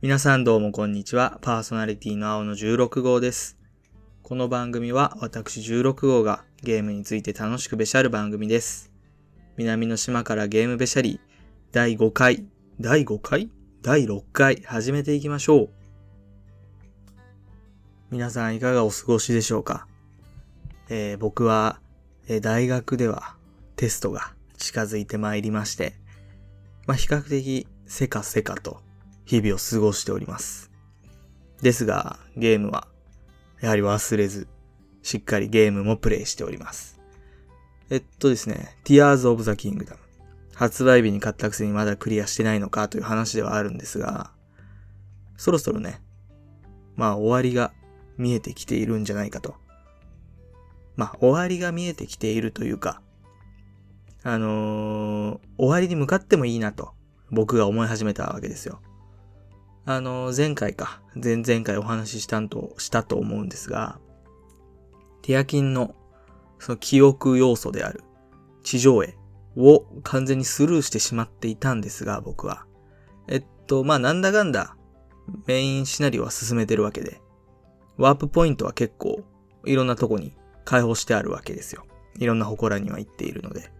皆さんどうもこんにちは。パーソナリティの青の16号です。この番組は私16号がゲームについて楽しくべしゃる番組です。南の島からゲームべしゃり第5回、第5回？第6回？始めていきましょう。皆さんいかがお過ごしでしょうか？えー僕は、えー大学ではテストが近づいてまいりまして、まあ、比較的せかせかと日々を過ごしております。ですが、ゲームはやはり忘れず、しっかりゲームもプレイしております。えっとですね、Tears of the Kingdom。発売日に買ったくせにまだクリアしてないのかという話ではあるんですが、そろそろね、まあ終わりが見えてきているんじゃないかと。まあ終わりが見えてきているというか、あのー終わりに向かってもいいなと、僕が思い始めたわけですよ。あの前回か、前々回お話ししたんと、したと思うんですが、ティアキンの、その記憶要素である、地上絵を完全にスルーしてしまっていたんですが、僕は。えっと、まあ、なんだかんだ、メインシナリオは進めてるわけで、ワープポイントは結構、いろんなとこに開放してあるわけですよ。いろんな祠には行っているので。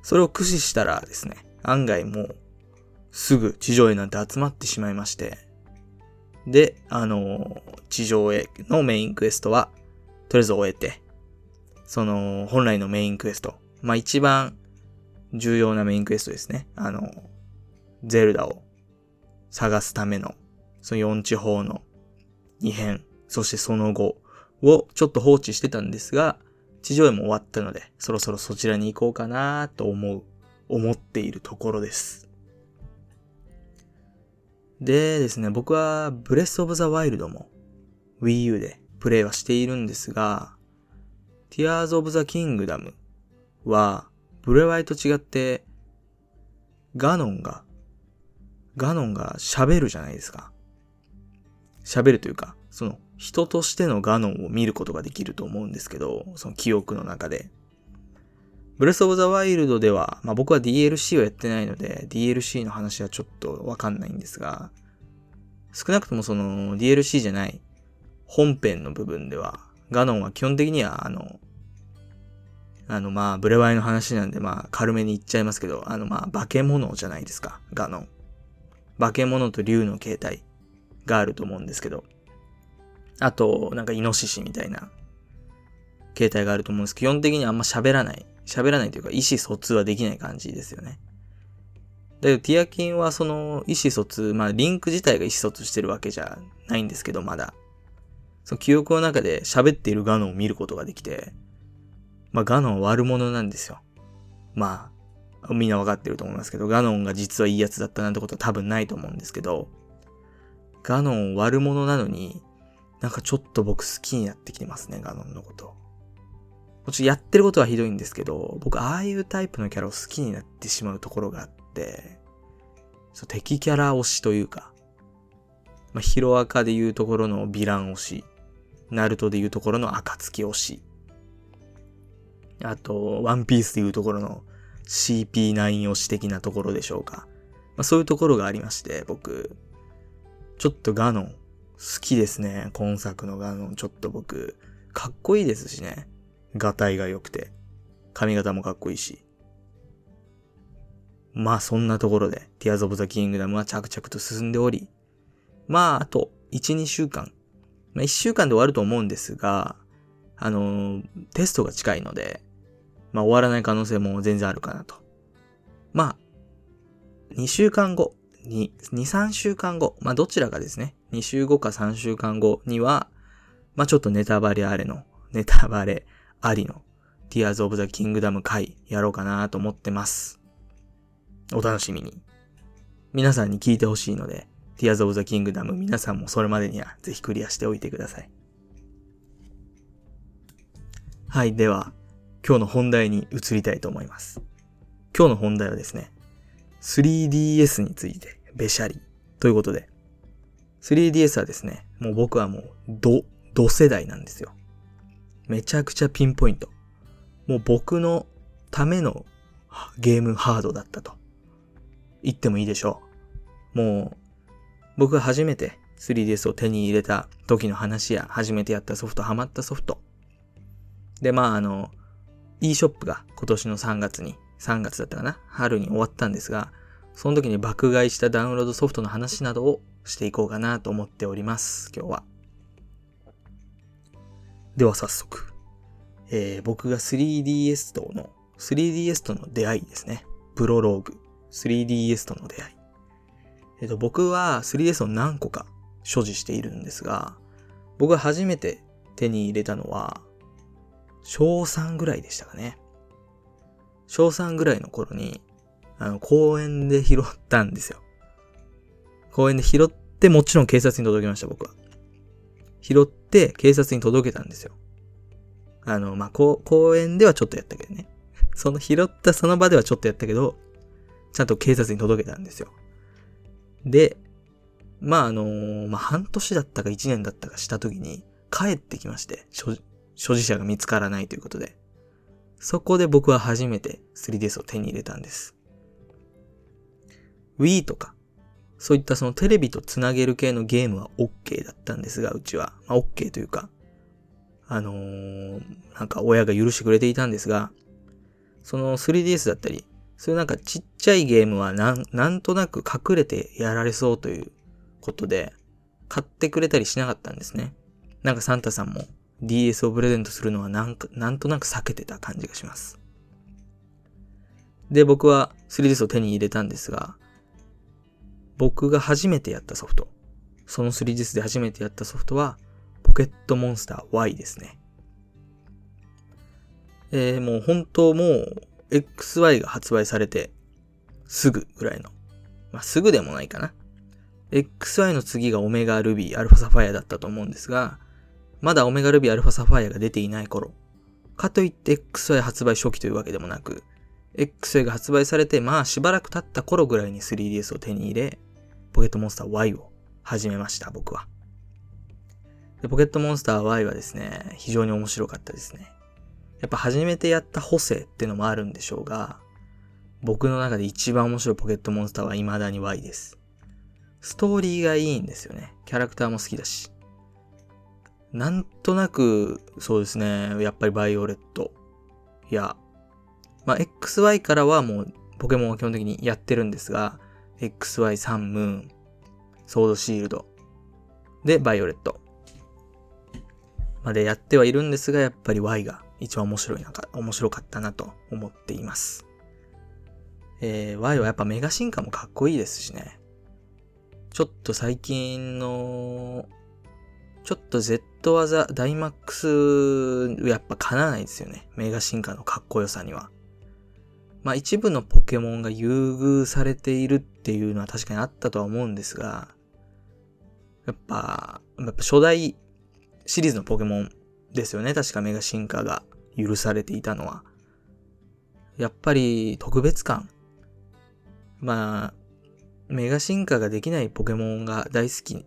それを駆使したらですね、案外もう、すぐ地上絵なんて集まってしまいまして。で、あの地上絵のメインクエストは、とりあえず終えて、その、本来のメインクエスト。まあ、一番重要なメインクエストですね。あの、ゼルダを探すための、その4地方の2編、そしてその後をちょっと放置してたんですが、地上絵も終わったので、そろそろそちらに行こうかなと思う、思っているところです。でですね、僕はブレスオブザワイルドも Wii U でプレイはしているんですが、Tears of the Kingdom はブレワイと違ってガノンが、ガノンが喋るじゃないですか。喋るというか、その人としてのガノンを見ることができると思うんですけど、その記憶の中で。ブレスオブザワイルドでは、まあ僕は DLC をやってないので、DLC の話はちょっとわかんないんですが、少なくともその DLC じゃない本編の部分では、ガノンは基本的にはあの、あのまブレワイの話なんでま軽めに言っちゃいますけど、あのま化け物じゃないですか、ガノン。化け物と竜の形態があると思うんですけど、あと、なんかイノシシみたいな形態があると思うんですけど、基本的にあんま喋らない。喋らないというか、意思疎通はできない感じですよね。だけど、ティアキンはその意思疎通、まあ、リンク自体が意思疎通してるわけじゃないんですけど、まだ。その記憶の中で喋っているガノンを見ることができて、まあ、ガノンは悪者なんですよ。まあ、みんなわかってると思いますけど、ガノンが実はいいやつだったなんてことは多分ないと思うんですけど、ガノン悪者なのに、なんかちょっと僕好きになってきてますね、ガノンのこと。もちろんやってることはひどいんですけど、僕ああいうタイプのキャラを好きになってしまうところがあって、そう敵キャラ推しというか、まあ、ヒロアカでいうところのヴィラン推し、ナルトでいうところの暁推し、あと、ワンピースでいうところの CP9 推し的なところでしょうか。まあ、そういうところがありまして、僕、ちょっとガノン、好きですね。今作のガノン、ちょっと僕、かっこいいですしね。ガタイが良くて。髪型もかっこいいし。まあそんなところで、Tears of the Kingdom は着々と進んでおり、まああと、1、2週間。まあ1週間で終わると思うんですが、あのーテストが近いので、まあ終わらない可能性も全然あるかなと。まあ、2週間後、2、2、3週間後、まあどちらかですね。2週後か3週間後には、まあちょっとネタバレあれの、ネタバレありの Tears of the Kingdom 回やろうかなと思ってます。お楽しみに。皆さんに聞いてほしいので、Tears of the Kingdom 皆さんもそれまでにはぜひクリアしておいてください。はい、では、今日の本題に移りたいと思います。今日の本題はですね、3DS について、べしゃり。ということで、3DS はですね、もう僕はもう、ド、ド世代なんですよ。めちゃくちゃピンポイント。もう僕のためのゲームハードだったと。言ってもいいでしょう。もう、僕が初めて 3DS を手に入れた時の話や、初めてやったソフト、ハマったソフト。で、まあ、あの、e ショップが今年の3月に、3月だったかな春に終わったんですが、その時に爆買いしたダウンロードソフトの話などをしていこうかなと思っております、今日は。では早速、えー、僕が 3DS との、3DS との出会いですね。プロローグ、3DS との出会い。えっ、ー、と、僕は 3DS を何個か所持しているんですが、僕が初めて手に入れたのは、小3ぐらいでしたかね。小3ぐらいの頃に、あの、公園で拾ったんですよ。公園で拾ってもちろん警察に届けました、僕は。拾って警察に届けたんですよ。あの、まあ、公園ではちょっとやったけどね。その拾ったその場ではちょっとやったけど、ちゃんと警察に届けたんですよ。で、まあ、あのー、まあ、半年だったか1年だったかした時に帰ってきまして、所持者が見つからないということで。そこで僕は初めて 3DS を手に入れたんです。Wii とか、そういったそのテレビとつなげる系のゲームは OK だったんですが、うちは。まあ、OK というか、あのー、なんか親が許してくれていたんですが、その 3DS だったり、そういうなんかちっちゃいゲームはなん、なんとなく隠れてやられそうということで、買ってくれたりしなかったんですね。なんかサンタさんも DS をプレゼントするのはなんか、なんとなく避けてた感じがします。で、僕は 3DS を手に入れたんですが、僕が初めてやったソフト、その 3DS で初めてやったソフトは、ポケットモンスター Y ですね。えー、もう本当もう XY が発売されてすぐぐらいの。まあ、すぐでもないかな。XY の次がオメガルビー、アルファサファイアだったと思うんですが、まだオメガルビー、アルファサファイアが出ていない頃。かといって XY 発売初期というわけでもなく、XY が発売されて、まあしばらく経った頃ぐらいに 3DS を手に入れ、ポケットモンスター Y を始めました、僕は。でポケットモンスター Y はですね、非常に面白かったですね。やっぱ初めてやった補正ってのもあるんでしょうが、僕の中で一番面白いポケットモンスターは未だに Y です。ストーリーがいいんですよね。キャラクターも好きだし。なんとなく、そうですね、やっぱりバイオレット。いや、まあ、XY からはもうポケモンは基本的にやってるんですが、XY サンムーン、ソードシールド、で、バイオレット。までやってはいるんですが、やっぱり Y が一番面白いなか、面白かったなと思っています。えー、Y はやっぱメガ進化もかっこいいですしね。ちょっと最近の、ちょっと Z 技、ダイマックス、やっぱかなわないですよね。メガ進化のかっこよさには。まあ一部のポケモンが優遇されているっていうのは確かにあったとは思うんですが、やっぱ、やっぱ初代シリーズのポケモンですよね。確かメガ進化が許されていたのは。やっぱり特別感。まあ、メガ進化ができないポケモンが大好き。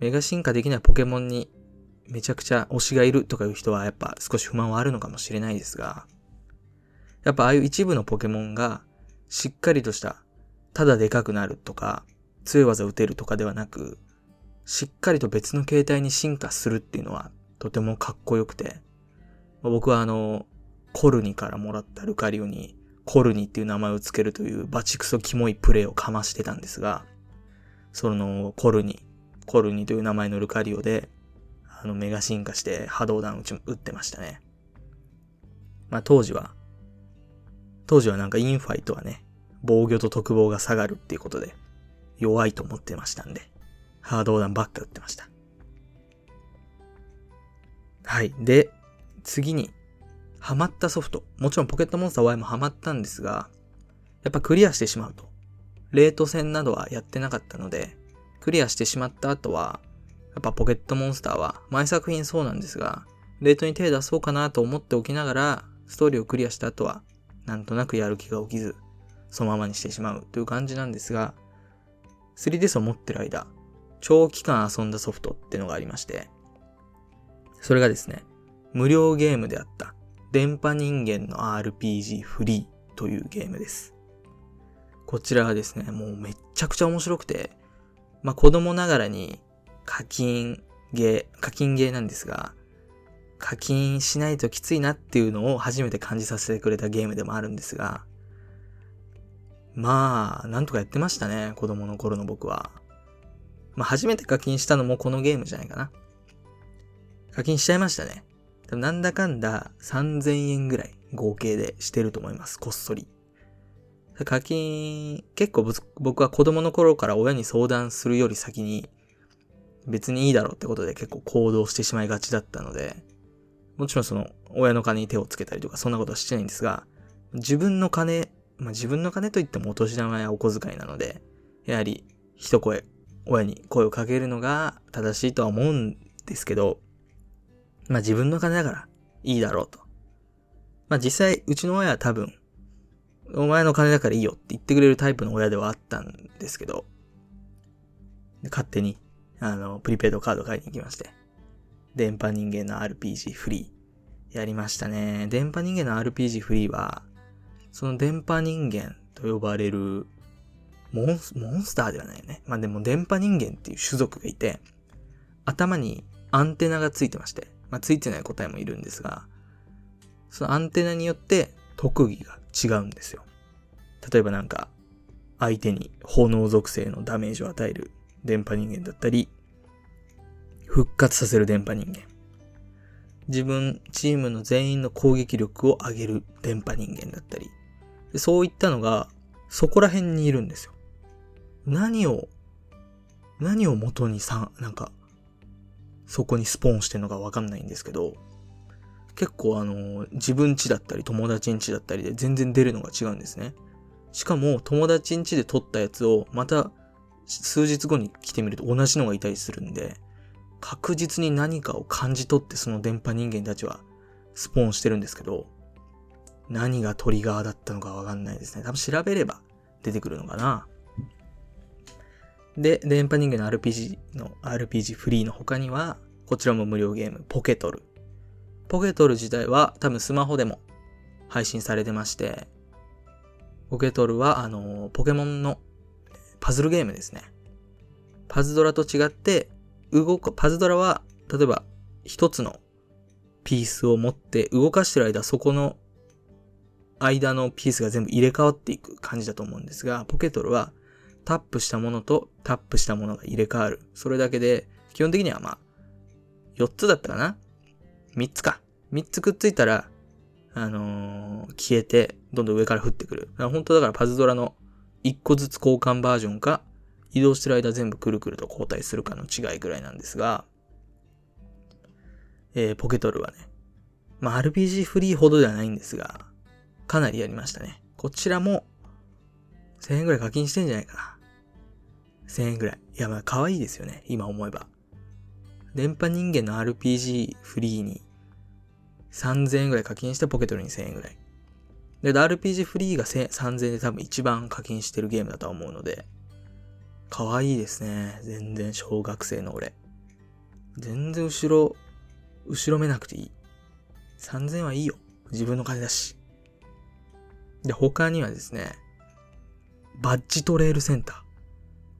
メガ進化できないポケモンにめちゃくちゃ推しがいるとかいう人はやっぱ少し不満はあるのかもしれないですが、やっぱああいう一部のポケモンがしっかりとしたただでかくなるとか強い技を打てるとかではなく、しっかりと別の形態に進化するっていうのはとてもかっこよくて、僕はあの、コルニからもらったルカリオにコルニっていう名前を付けるというバチクソキモいプレイをかましてたんですが、そのコルニ、コルニという名前のルカリオで、あのメガ進化して波動弾打ってましたね。まあ当時は、当時はなんかインファイトはね、防御と特防が下がるっていうことで弱いと思ってましたんで、波動弾ばっか打ってました。はい。で、次に、ハマったソフト。もちろんポケットモンスター Y もハマったんですが、やっぱクリアしてしまうと。レート戦などはやってなかったので、クリアしてしまった後は、やっぱポケットモンスターは、前作品そうなんですが、レートに手出そうかなと思っておきながら、ストーリーをクリアした後は、なんとなくやる気が起きず、そのままにしてしまうという感じなんですが、3DS を持ってる間、長期間遊んだソフトってのがありまして、それがですね、無料ゲームであった、電波人間の RPG フリーというゲームです。こちらはですね、もうめっちゃくちゃ面白くて、まあ子供ながらに課金ゲー、課金ゲーなんですが、課金しないときついなっていうのを初めて感じさせてくれたゲームでもあるんですが、まあ、なんとかやってましたね、子供の頃の僕は。まあ初めて課金したのもこのゲームじゃないかな。課金しちゃいましたね。多分なんだかんだ3000円ぐらい合計でしてると思います、こっそり。課金、結構僕は子供の頃から親に相談するより先に別にいいだろうってことで結構行動してしまいがちだったので、もちろんその親の金に手をつけたりとかそんなことはしてないんですが、自分の金、まあ自分の金といってもお年玉やお小遣いなので、やはり一声、親に声をかけるのが正しいとは思うんですけど、まあ自分の金だからいいだろうと。まあ実際、うちの親は多分、お前の金だからいいよって言ってくれるタイプの親ではあったんですけど、勝手に、あの、プリペイドカード買いに行きまして、電波人間の RPG フリー、やりましたね。電波人間の RPG フリーは、その電波人間と呼ばれるモンス、モンスターではないよね。まあでも電波人間っていう種族がいて、頭にアンテナがついてまして、まあついてない答えもいるんですが、そのアンテナによって特技が違うんですよ。例えばなんか、相手に炎属性のダメージを与える電波人間だったり、復活させる電波人間。自分、チームの全員の攻撃力を上げる電波人間だったり。そういったのが、そこら辺にいるんですよ。何を、何を元にさ、なんか、そこにスポーンしてるのかわかんないんですけど、結構あの、自分家だったり友達ん家だったりで全然出るのが違うんですね。しかも友達ん家で撮ったやつをまた数日後に来てみると同じのがいたりするんで、確実に何かを感じ取ってその電波人間たちはスポーンしてるんですけど、何がトリガーだったのかわかんないですね。多分調べれば出てくるのかな。で、電波人間の RPG の RPG フリーの他には、こちらも無料ゲーム、ポケトル。ポケトル自体は多分スマホでも配信されてまして、ポケトルはあの、ポケモンのパズルゲームですね。パズドラと違って、動く、パズドラは、例えば一つのピースを持って動かしてる間、そこの間のピースが全部入れ替わっていく感じだと思うんですが、ポケトルはタップしたものとタップしたものが入れ替わる。それだけで、基本的にはまあ、4つだったかな？3つか。3つくっついたら、あのー、消えて、どんどん上から降ってくる。本当だからパズドラの1個ずつ交換バージョンか、移動してる間全部くるくると交代するかの違いぐらいなんですが、えー、ポケトルはね、まあ、RPG フリーほどではないんですが、かなりやりましたね。こちらも、1000円ぐらい課金してんじゃないかな。1000円ぐらい。いや、まあ、可愛いですよね。今思えば。電波人間の RPG フリーに3000円ぐらい課金してポケトルに1000円ぐらい。で、RPG フリーが3000円で多分一番課金してるゲームだとは思うので、可愛いですね。全然小学生の俺。全然後ろ、後ろめなくていい。3000はいいよ。自分の金だし。で、他にはですね、バッジトレールセンタ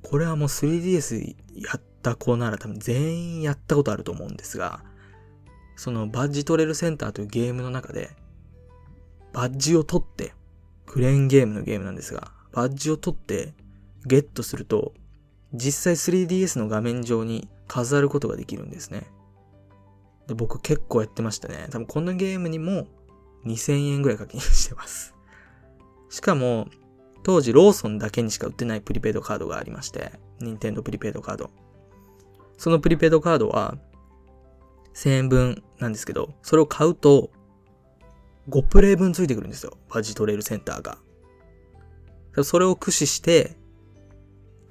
ー。これはもう 3DS やった子なら多分全員やったことあると思うんですが、そのバッジトレールセンターというゲームの中で、バッジを取って、クレーンゲームのゲームなんですが、バッジを取ってゲットすると、実際 3DS の画面上に飾ることができるんですね。で僕結構やってましたね。多分このゲームにも2000円ぐらい課金してます。しかも、当時ローソンだけにしか売ってないプリペイドカードがありまして、任天堂プリペイドカード。そのプリペイドカードは、1000円分なんですけど、それを買うと、5プレイ分ついてくるんですよ。バジトレールセンターが。それを駆使して、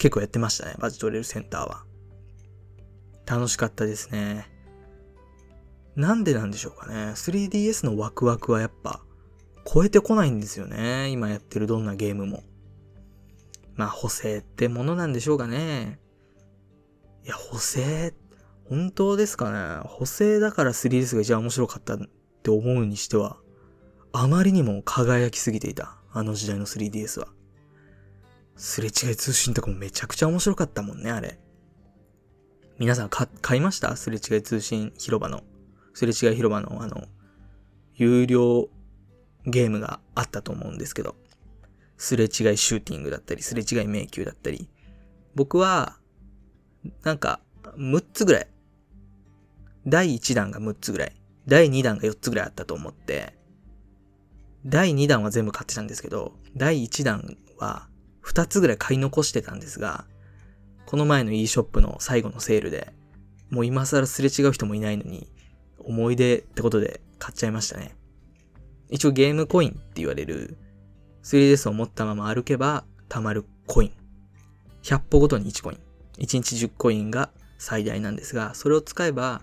結構やってましたね。バジトレルセンターは。楽しかったですね。なんでなんでしょうかね。3DS のワクワクはやっぱ、超えてこないんですよね。今やってるどんなゲームも。まあ、補正ってものなんでしょうかね。いや、補正、本当ですかね。補正だから 3DS が一番面白かったって思うにしては、あまりにも輝きすぎていた。あの時代の 3DS は。すれ違い通信とかもめちゃくちゃ面白かったもんね、あれ。皆さん買いました？すれ違い通信広場の。すれ違い広場のあの、有料ゲームがあったと思うんですけど。すれ違いシューティングだったり、すれ違い迷宮だったり。僕は、なんか、6つぐらい。第1弾が6つぐらい。第2弾が4つぐらいあったと思って、第2弾は全部買ってたんですけど、第1弾は2つぐらい買い残してたんですが、この前の e ショップの最後のセールで、もう今更すれ違う人もいないのに、思い出ってことで買っちゃいましたね。一応ゲームコインって言われる 3DS を持ったまま歩けば貯まるコイン。100歩ごとに1コイン。1日10コインが最大なんですが、それを使えば、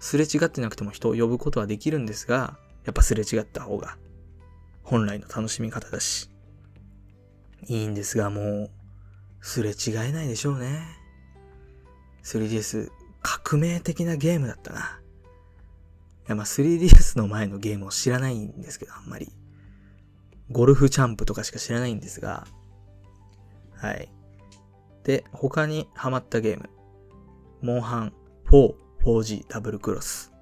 すれ違ってなくても人を呼ぶことはできるんですが、やっぱすれ違った方が本来の楽しみ方だし、いいんですが、もう、すれ違えないでしょうね。3DS、革命的なゲームだったな。いや、まあ 3DS の前のゲームを知らないんですけど、あんまり。ゴルフチャンプとかしか知らないんですが、はい。で、他にハマったゲーム。モンハン4 4G ダブルクロス。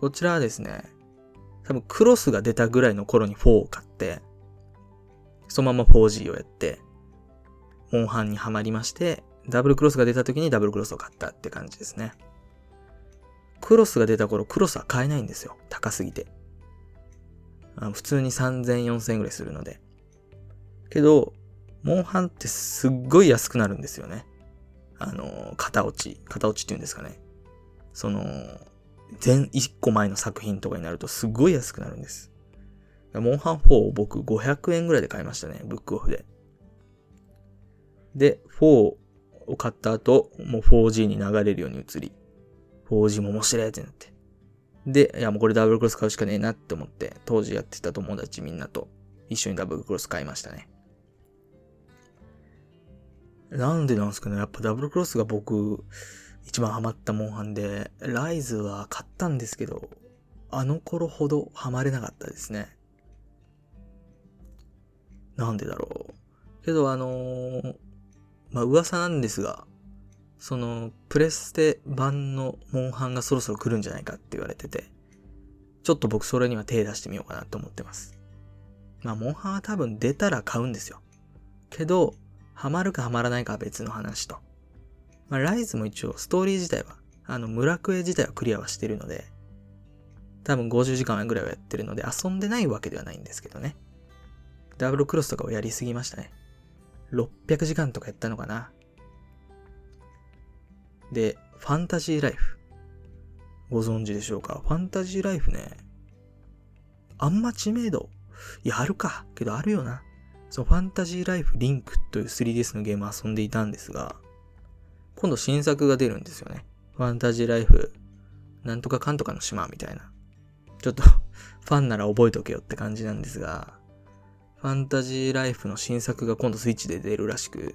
こちらはですね、多分クロスが出たぐらいの頃に4を買って、そのまま 4G をやって、モンハンにはまりまして、ダブルクロスが出た時にダブルクロスを買ったって感じですね。クロスが出た頃、クロスは買えないんですよ。高すぎて。あの普通に3000、4000ぐらいするので。けど、モンハンってすっごい安くなるんですよね。あの、型落ち。型落ちって言うんですかね。その、全1個前の作品とかになるとすっごい安くなるんです。モンハン4を僕500円ぐらいで買いましたね。ブックオフで。で、4を買った後、もう 4G に流れるように移り、4G も面白いってなって。で、いやもうこれダブルクロス買うしかねえなって思って、当時やってた友達みんなと一緒にダブルクロス買いましたね。なんでなんですかねやっぱダブルクロスが僕、一番ハマったモンハンで、ライズは買ったんですけど、あの頃ほどハマれなかったですね。なんでだろう。けどあのー、まあ、噂なんですが、その、プレステ版のモンハンがそろそろ来るんじゃないかって言われてて、ちょっと僕それには手出してみようかなと思ってます。まあ、モンハンは多分出たら買うんですよ。けど、ハマるかハマらないかは別の話と。まあ、ライズも一応ストーリー自体は、あの、村クエ自体はクリアはしてるので、多分50時間ぐらいはやってるので遊んでないわけではないんですけどね。ダブルクロスとかをやりすぎましたね。600時間とかやったのかな。で、ファンタジーライフ。ご存知でしょうか？ファンタジーライフね。あんま知名度。いや、あるか。けどあるよな。そう、ファンタジーライフリンクという 3DS のゲームを遊んでいたんですが、今度新作が出るんですよね。ファンタジーライフ、なんとかかんとかの島みたいな。ちょっとファンなら覚えとけよって感じなんですが、ファンタジーライフの新作が今度スイッチで出るらしく、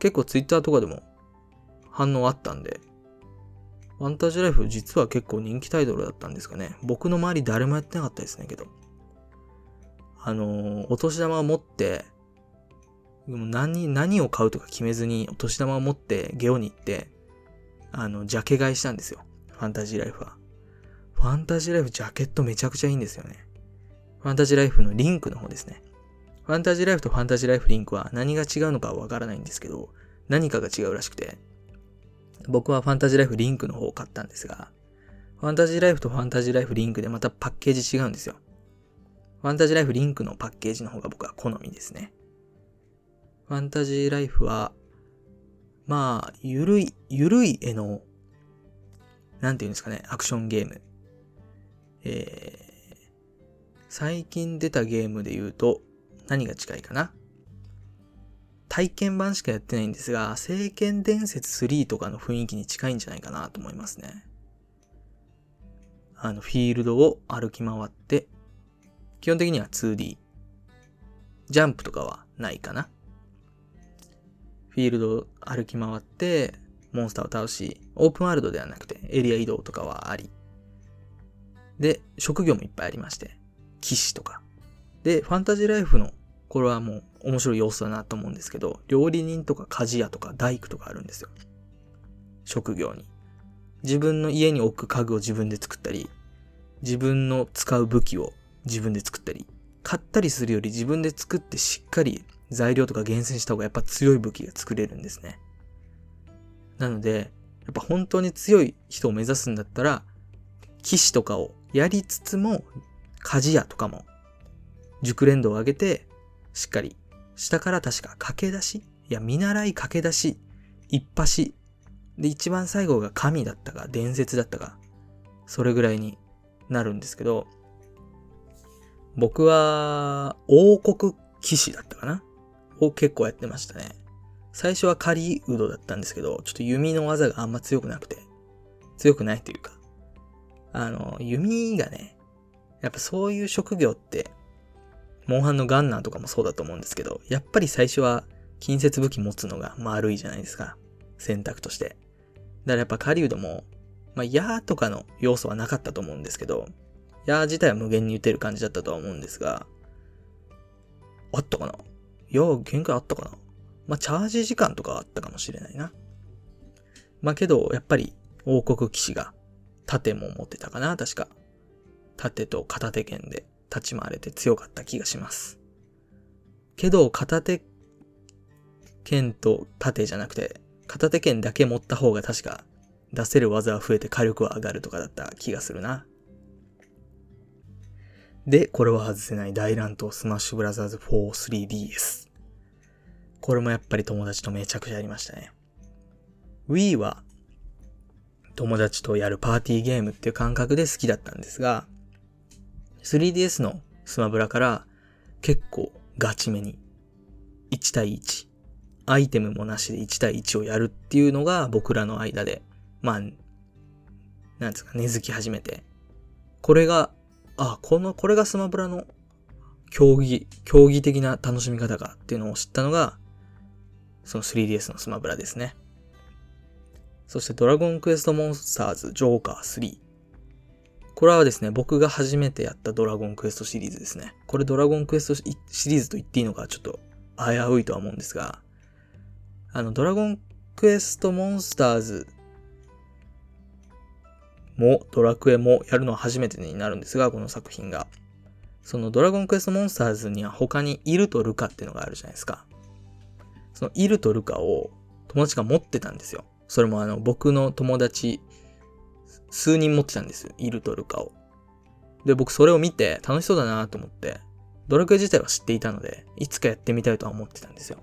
結構ツイッターとかでも反応あったんで、ファンタジーライフ実は結構人気タイトルだったんですかね。僕の周り誰もやってなかったですね、けど。あのー、お年玉を持って、でも何、何を買うとか決めずにお年玉を持ってゲオに行って、あの、ジャケ買いしたんですよ。ファンタジーライフは。ファンタジーライフジャケットめちゃくちゃいいんですよね。ファンタジーライフのリンクの方ですね。ファンタジーライフとファンタジーライフリンクは何が違うのかはわからないんですけど、何かが違うらしくて、僕はファンタジーライフリンクの方を買ったんですが、ファンタジーライフとファンタジーライフリンクでまたパッケージ違うんですよ。ファンタジーライフリンクのパッケージの方が僕は好みですね。ファンタジーライフは、まあ、ゆるい、ゆるい絵の、なんていうんですかね、アクションゲーム。えー、最近出たゲームで言うと、何が近いかな？体験版しかやってないんですが、聖剣伝説3とかの雰囲気に近いんじゃないかなと思いますね。あの、フィールドを歩き回って、基本的には 2D。ジャンプとかはないかな。フィールドを歩き回って、モンスターを倒し、オープンワールドではなくてエリア移動とかはあり。で、職業もいっぱいありまして、騎士とか。で、ファンタジーライフのこれはもう面白い要素だなと思うんですけど、料理人とか鍛冶屋とか大工とかあるんですよ。職業に。自分の家に置く家具を自分で作ったり、自分の使う武器を自分で作ったり、買ったりするより自分で作ってしっかり材料とか厳選した方がやっぱ強い武器が作れるんですね。なので、やっぱ本当に強い人を目指すんだったら、騎士とかをやりつつも、鍛冶屋とかも、熟練度を上げて、しっかり、下から確か駆け出しいや、見習い駆け出し、一発。で、一番最後が神だったか、伝説だったか、それぐらいになるんですけど、僕は、王国騎士だったかな？を結構やってましたね。最初は狩人だったんですけど、ちょっと弓の技があんま強くなくて、強くないというか、あの、弓がね、やっぱそういう職業って、モンハンのガンナーとかもそうだと思うんですけど、やっぱり最初は近接武器持つのが丸いじゃないですか。選択として。だからやっぱ狩人も、まあ、矢とかの要素はなかったと思うんですけど、矢自体は無限に撃てる感じだったとは思うんですが、あったかな？矢限界あったかな？まあ、チャージ時間とかあったかもしれないな。まあ、けど、やっぱり、王国騎士が、盾も持ってたかな、確か。盾と片手剣で立ち回れて強かった気がします。けど、片手剣と盾じゃなくて、片手剣だけ持った方が確か出せる技は増えて火力は上がるとかだった気がするな。で、これは外せない大乱闘スマッシュブラザーズ 43DS。これもやっぱり友達とめちゃくちゃやりましたね。Wii は友達とやるパーティーゲームっていう感覚で好きだったんですが、3DS のスマブラから結構ガチめに1対1、アイテムもなしで1対1をやるっていうのが僕らの間で、まあ、なんですか、根付き始めて、これが、あ、この、これがスマブラの競技、競技的な楽しみ方かっていうのを知ったのが、その 3DS のスマブラですね。そしてドラゴンクエストモンスターズジョーカー3。これはですね、僕が初めてやったドラゴンクエストシリーズですね。これドラゴンクエストシリーズと言っていいのかちょっと危ういとは思うんですが、あの、ドラゴンクエストモンスターズも、ドラクエもやるのは初めてになるんですが、この作品が。そのドラゴンクエストモンスターズには他にイルとルカっていうのがあるじゃないですか。そのイルとルカを友達が持ってたんですよ。それもあの僕の友達数人持ってたんですよ。イルとルカを。で、僕それを見て楽しそうだなと思って、ドラクエ自体は知っていたので、いつかやってみたいとは思ってたんですよ。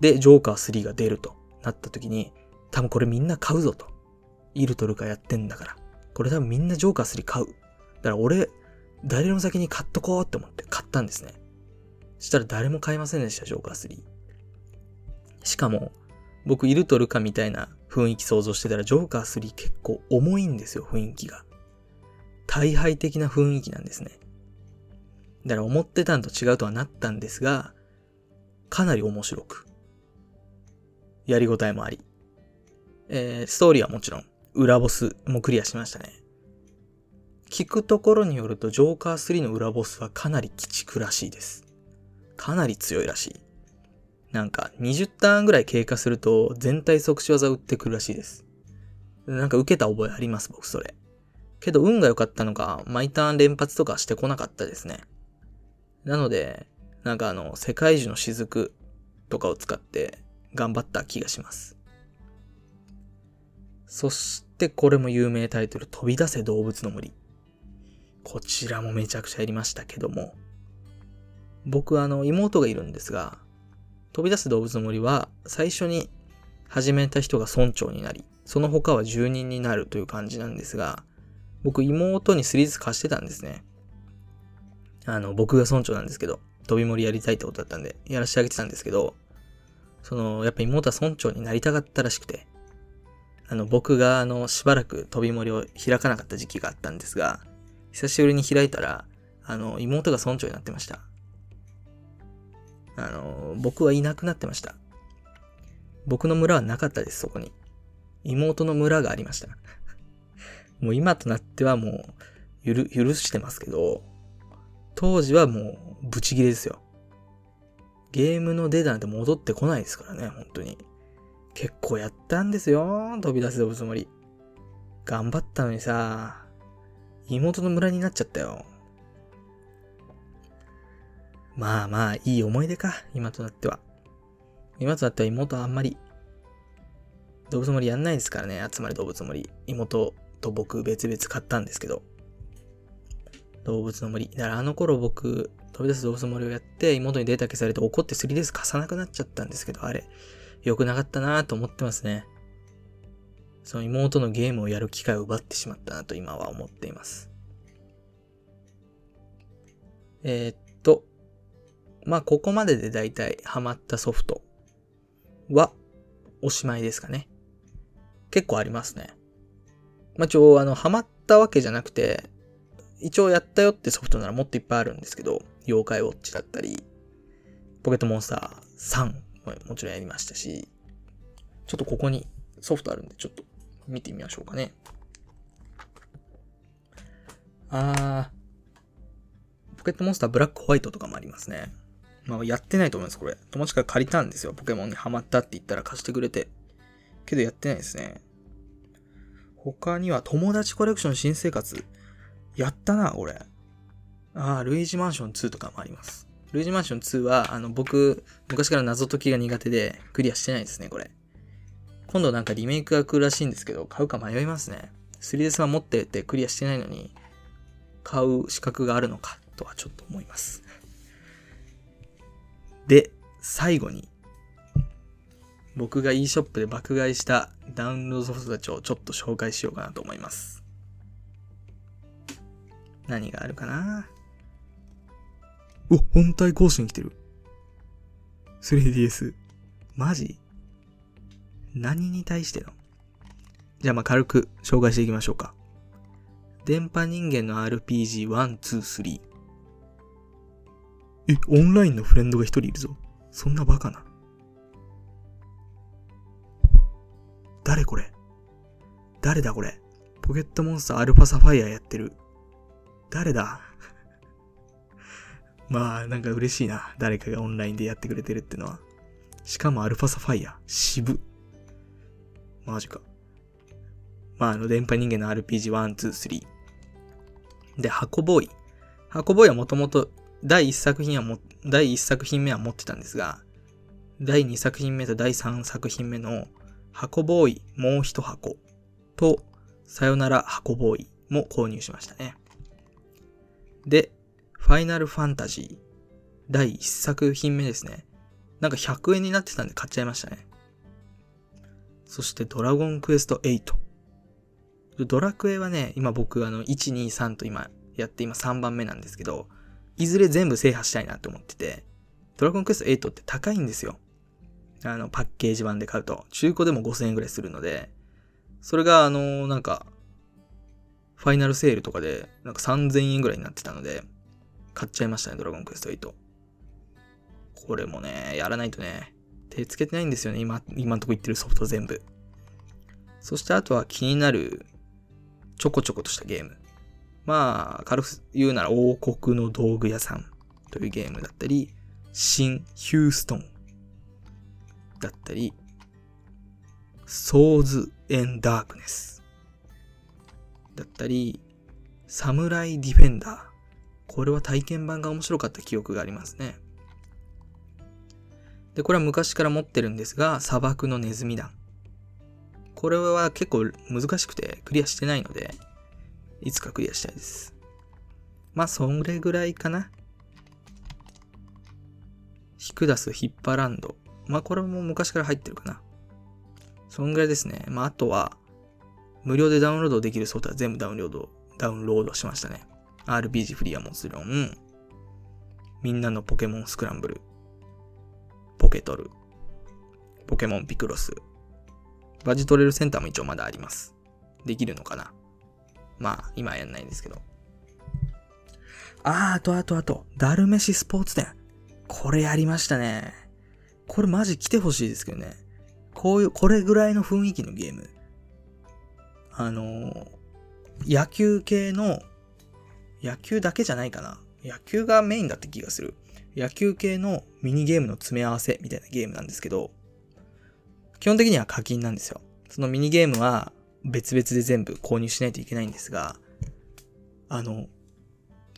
で、ジョーカー3が出るとなった時に、多分これみんな買うぞと。イルとルカやってんだから。これ多分みんなジョーカー3買う。だから俺、誰の先に買っとこうって思って買ったんですね。したら誰も買いませんでした、ジョーカー3。しかも、僕いるとるかみたいな雰囲気想像してたら、ジョーカー3結構重いんですよ、雰囲気が。大敗的な雰囲気なんですね。だから思ってたんと違うとはなったんですが、かなり面白く。やりごたえもあり。えー、ストーリーはもちろん、裏ボスもクリアしましたね。聞くところによると、ジョーカー3の裏ボスはかなり鬼畜らしいです。かなり強いらしい。なんか20ターンぐらい経過すると全体即死技打ってくるらしいです。なんか受けた覚えあります、僕それ。けど運が良かったのか、毎ターン連発とかしてこなかったですね。なので、なんかあの、世界樹の雫とかを使って頑張った気がします。そしてこれも有名タイトル、飛び出せ動物の森。こちらもめちゃくちゃやりましたけども、僕あの妹がいるんですが、飛び出す動物の森は最初に始めた人が村長になり、その他は住人になるという感じなんですが、僕妹にスリーズ貸してたんですね。あの、僕が村長なんですけど、飛び森やりたいってことだったんで、やらせてあげてたんですけど、その、やっぱ妹は村長になりたかったらしくて、あの、僕があの、しばらく飛び森を開かなかった時期があったんですが、久しぶりに開いたら、あの、妹が村長になってました。あの、僕はいなくなってました。僕の村はなかったです、そこに。妹の村がありました。もう今となってはもう、ゆる、許してますけど、当時はもう、ブチギレですよ。ゲームのデータなんて戻ってこないですからね、本当に。結構やったんですよ、飛び出す動物森。頑張ったのにさ、妹の村になっちゃったよ。まあまあ、いい思い出か、今となっては。今となっては妹はあんまり、動物森やんないですからね、集まり動物森。妹と僕別々買ったんですけど。動物の森。だからあの頃僕、飛び出す動物の森をやって、妹にデータ消されて怒って 3DS 貸さなくなっちゃったんですけど、あれ、良くなかったなぁと思ってますね。その妹のゲームをやる機会を奪ってしまったなと今は思っています。えー、っ、まあ、ここまででだいたいハマったソフトはおしまいですかね。結構ありますね。まあ、一応、あの、ハマったわけじゃなくて、一応やったよってソフトならもっといっぱいあるんですけど、妖怪ウォッチだったり、ポケットモンスター3ももちろんやりましたし、ちょっとここにソフトあるんで、ちょっと見てみましょうかね。あー、ポケットモンスターブラックホワイトとかもありますね。まあ、やってないと思います、これ。友達から借りたんですよ。ポケモンにハマったって言ったら貸してくれて。けどやってないですね。他には友達コレクション新生活。やったな、俺。ああ、ルイージマンション2とかもあります。ルイージマンション2は、あの、僕、昔から謎解きが苦手で、クリアしてないですね、これ。今度なんかリメイクが来るらしいんですけど、買うか迷いますね。3DS は持っててクリアしてないのに、買う資格があるのか、とはちょっと思います。で、最後に、僕が eShop で爆買いしたダウンロードソフトたちをちょっと紹介しようかなと思います。何があるかな？お、本体更新来てる。3DS。マジ？何に対しての？じゃあまあ軽く紹介していきましょうか。電波人間の RPG1、2、3。え、オンラインのフレンドが一人いるぞ。そんなバカな。誰これ？誰だこれ？ポケットモンスターアルファサファイアやってる。誰だ？まあ、なんか嬉しいな。誰かがオンラインでやってくれてるってのは。しかもアルファサファイア。渋。マジか。まあ、あの、電波人間の RPG1、2、3。で、箱ボーイ。箱ボーイはもともと第1作品はも、第1作品目は持ってたんですが、第2作品目と第3作品目の箱ボーイもう一箱と、さよなら箱ボーイも購入しましたね。で、ファイナルファンタジー第1作品目ですね。なんか100円になってたんで買っちゃいましたね。そしてドラゴンクエスト8。ドラクエはね、今僕あの1、2、3と今やって今3番目なんですけど、いずれ全部制覇したいなって思ってて、ドラゴンクエスト8って高いんですよ。あの、パッケージ版で買うと。中古でも5000円ぐらいするので、それがあの、なんか、ファイナルセールとかで、なんか3000円ぐらいになってたので、買っちゃいましたね、ドラゴンクエスト8。これもね、やらないとね、手つけてないんですよね、今、今んとこ言ってるソフト全部。そしてあとは気になる、ちょこちょことしたゲーム。まあ、軽く言うなら王国の道具屋さんというゲームだったり、新ヒューストンだったり、ソーズ・エン・ダークネスだったり、サムライ・ディフェンダー。これは体験版が面白かった記憶がありますね。で、これは昔から持ってるんですが、砂漠のネズミ団。これは結構難しくてクリアしてないので、いつかクリアしたいです。まあ、そんれぐらいかな。ヒクダスヒッパランド。まあ、これも昔から入ってるかな。そんぐらいですね。まあ、あとは、無料でダウンロードできるソフトは全部ダウンロード、ダウンロードしましたね。RPG フリーはもちろん、みんなのポケモンスクランブル、ポケトル、ポケモンピクロス、バジトレルセンターも一応まだあります。できるのかなまあ、今はやんないんですけど。あー、あとあとあと、ダルメシスポーツ店。これやりましたね。これマジ来てほしいですけどね。こういう、これぐらいの雰囲気のゲーム。あのー、野球系の、野球だけじゃないかな。野球がメインだって気がする。野球系のミニゲームの詰め合わせみたいなゲームなんですけど、基本的には課金なんですよ。そのミニゲームは別々で全部購入しないといけないんですが、あの、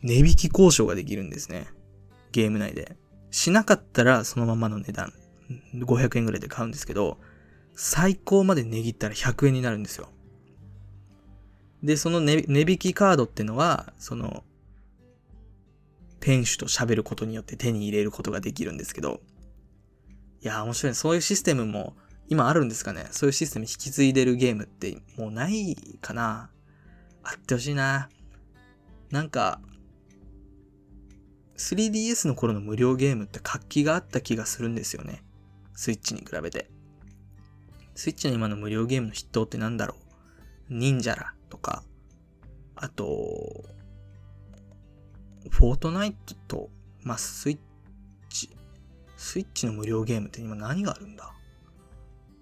値引き交渉ができるんですね。ゲーム内で。しなかったらそのままの値段、500円ぐらいで買うんですけど、最高まで値切ったら100円になるんですよ。で、その値引きカードってのは、その、店主と喋ることによって手に入れることができるんですけど、いや、面白い、そういうシステムも今あるんですかね？そういうシステム引き継いでるゲームってもうないかなあってほしいな。なんか、3DS の頃の無料ゲームって活気があった気がするんですよね。スイッチに比べて。スイッチの今の無料ゲームの筆頭ってなんだろう？忍者らとか、あと、フォートナイトと、まあ、スイッチ、スイッチの無料ゲームって今何があるんだ？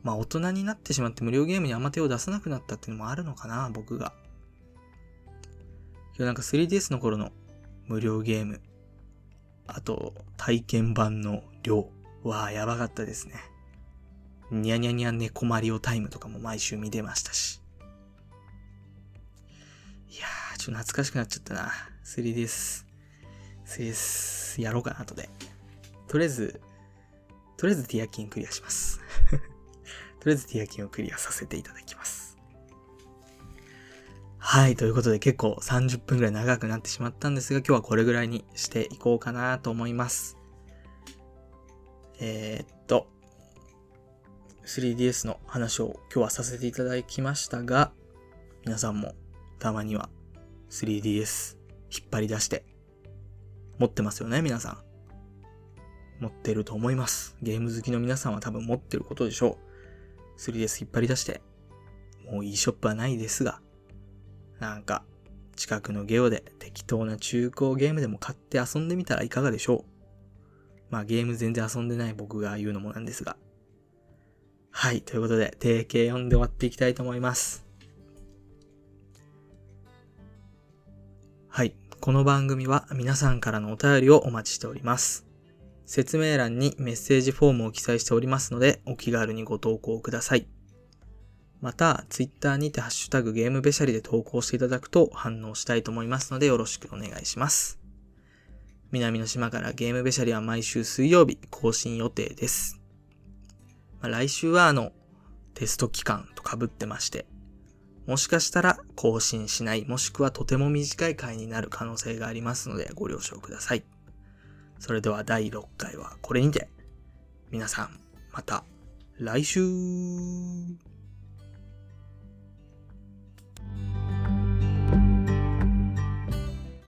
まあ大人になってしまって無料ゲームにあんま手を出さなくなったっていうのもあるのかな、僕が。今日なんか 3DS の頃の無料ゲーム、あと体験版の量はやばかったですね。ニャニャニャ猫マリオタイムとかも毎週見てましたし。いやー、ちょっと懐かしくなっちゃったな。3DS。3DS やろうかな、後で。とりあえず、とりあえずティアキンクリアします。とりあえずティアキンをクリアさせていただきます。はい、ということで結構30分くらい長くなってしまったんですが、今日はこれぐらいにしていこうかなと思います。えー、っと、3DS の話を今日はさせていただきましたが、皆さんもたまには 3DS 引っ張り出して持ってますよね、皆さん。持ってると思います。ゲーム好きの皆さんは多分持ってることでしょう。3DS 引っ張り出して、もう e ショップはないですが、なんか、近くのゲオで適当な中古ゲームでも買って遊んでみたらいかがでしょうまあゲーム全然遊んでない僕が言うのもなんですが。はい、ということで、定型読んで終わっていきたいと思います。はい、この番組は皆さんからのお便りをお待ちしております。説明欄にメッセージフォームを記載しておりますので、お気軽にご投稿ください。また、ツイッターにてハッシュタグゲームべしゃりで投稿していただくと反応したいと思いますのでよろしくお願いします。南の島からゲームべしゃりは毎週水曜日更新予定です。まあ、来週はあの、テスト期間と被ってまして、もしかしたら更新しない、もしくはとても短い回になる可能性がありますのでご了承ください。それでは第6回はこれにて、皆さん、また来週。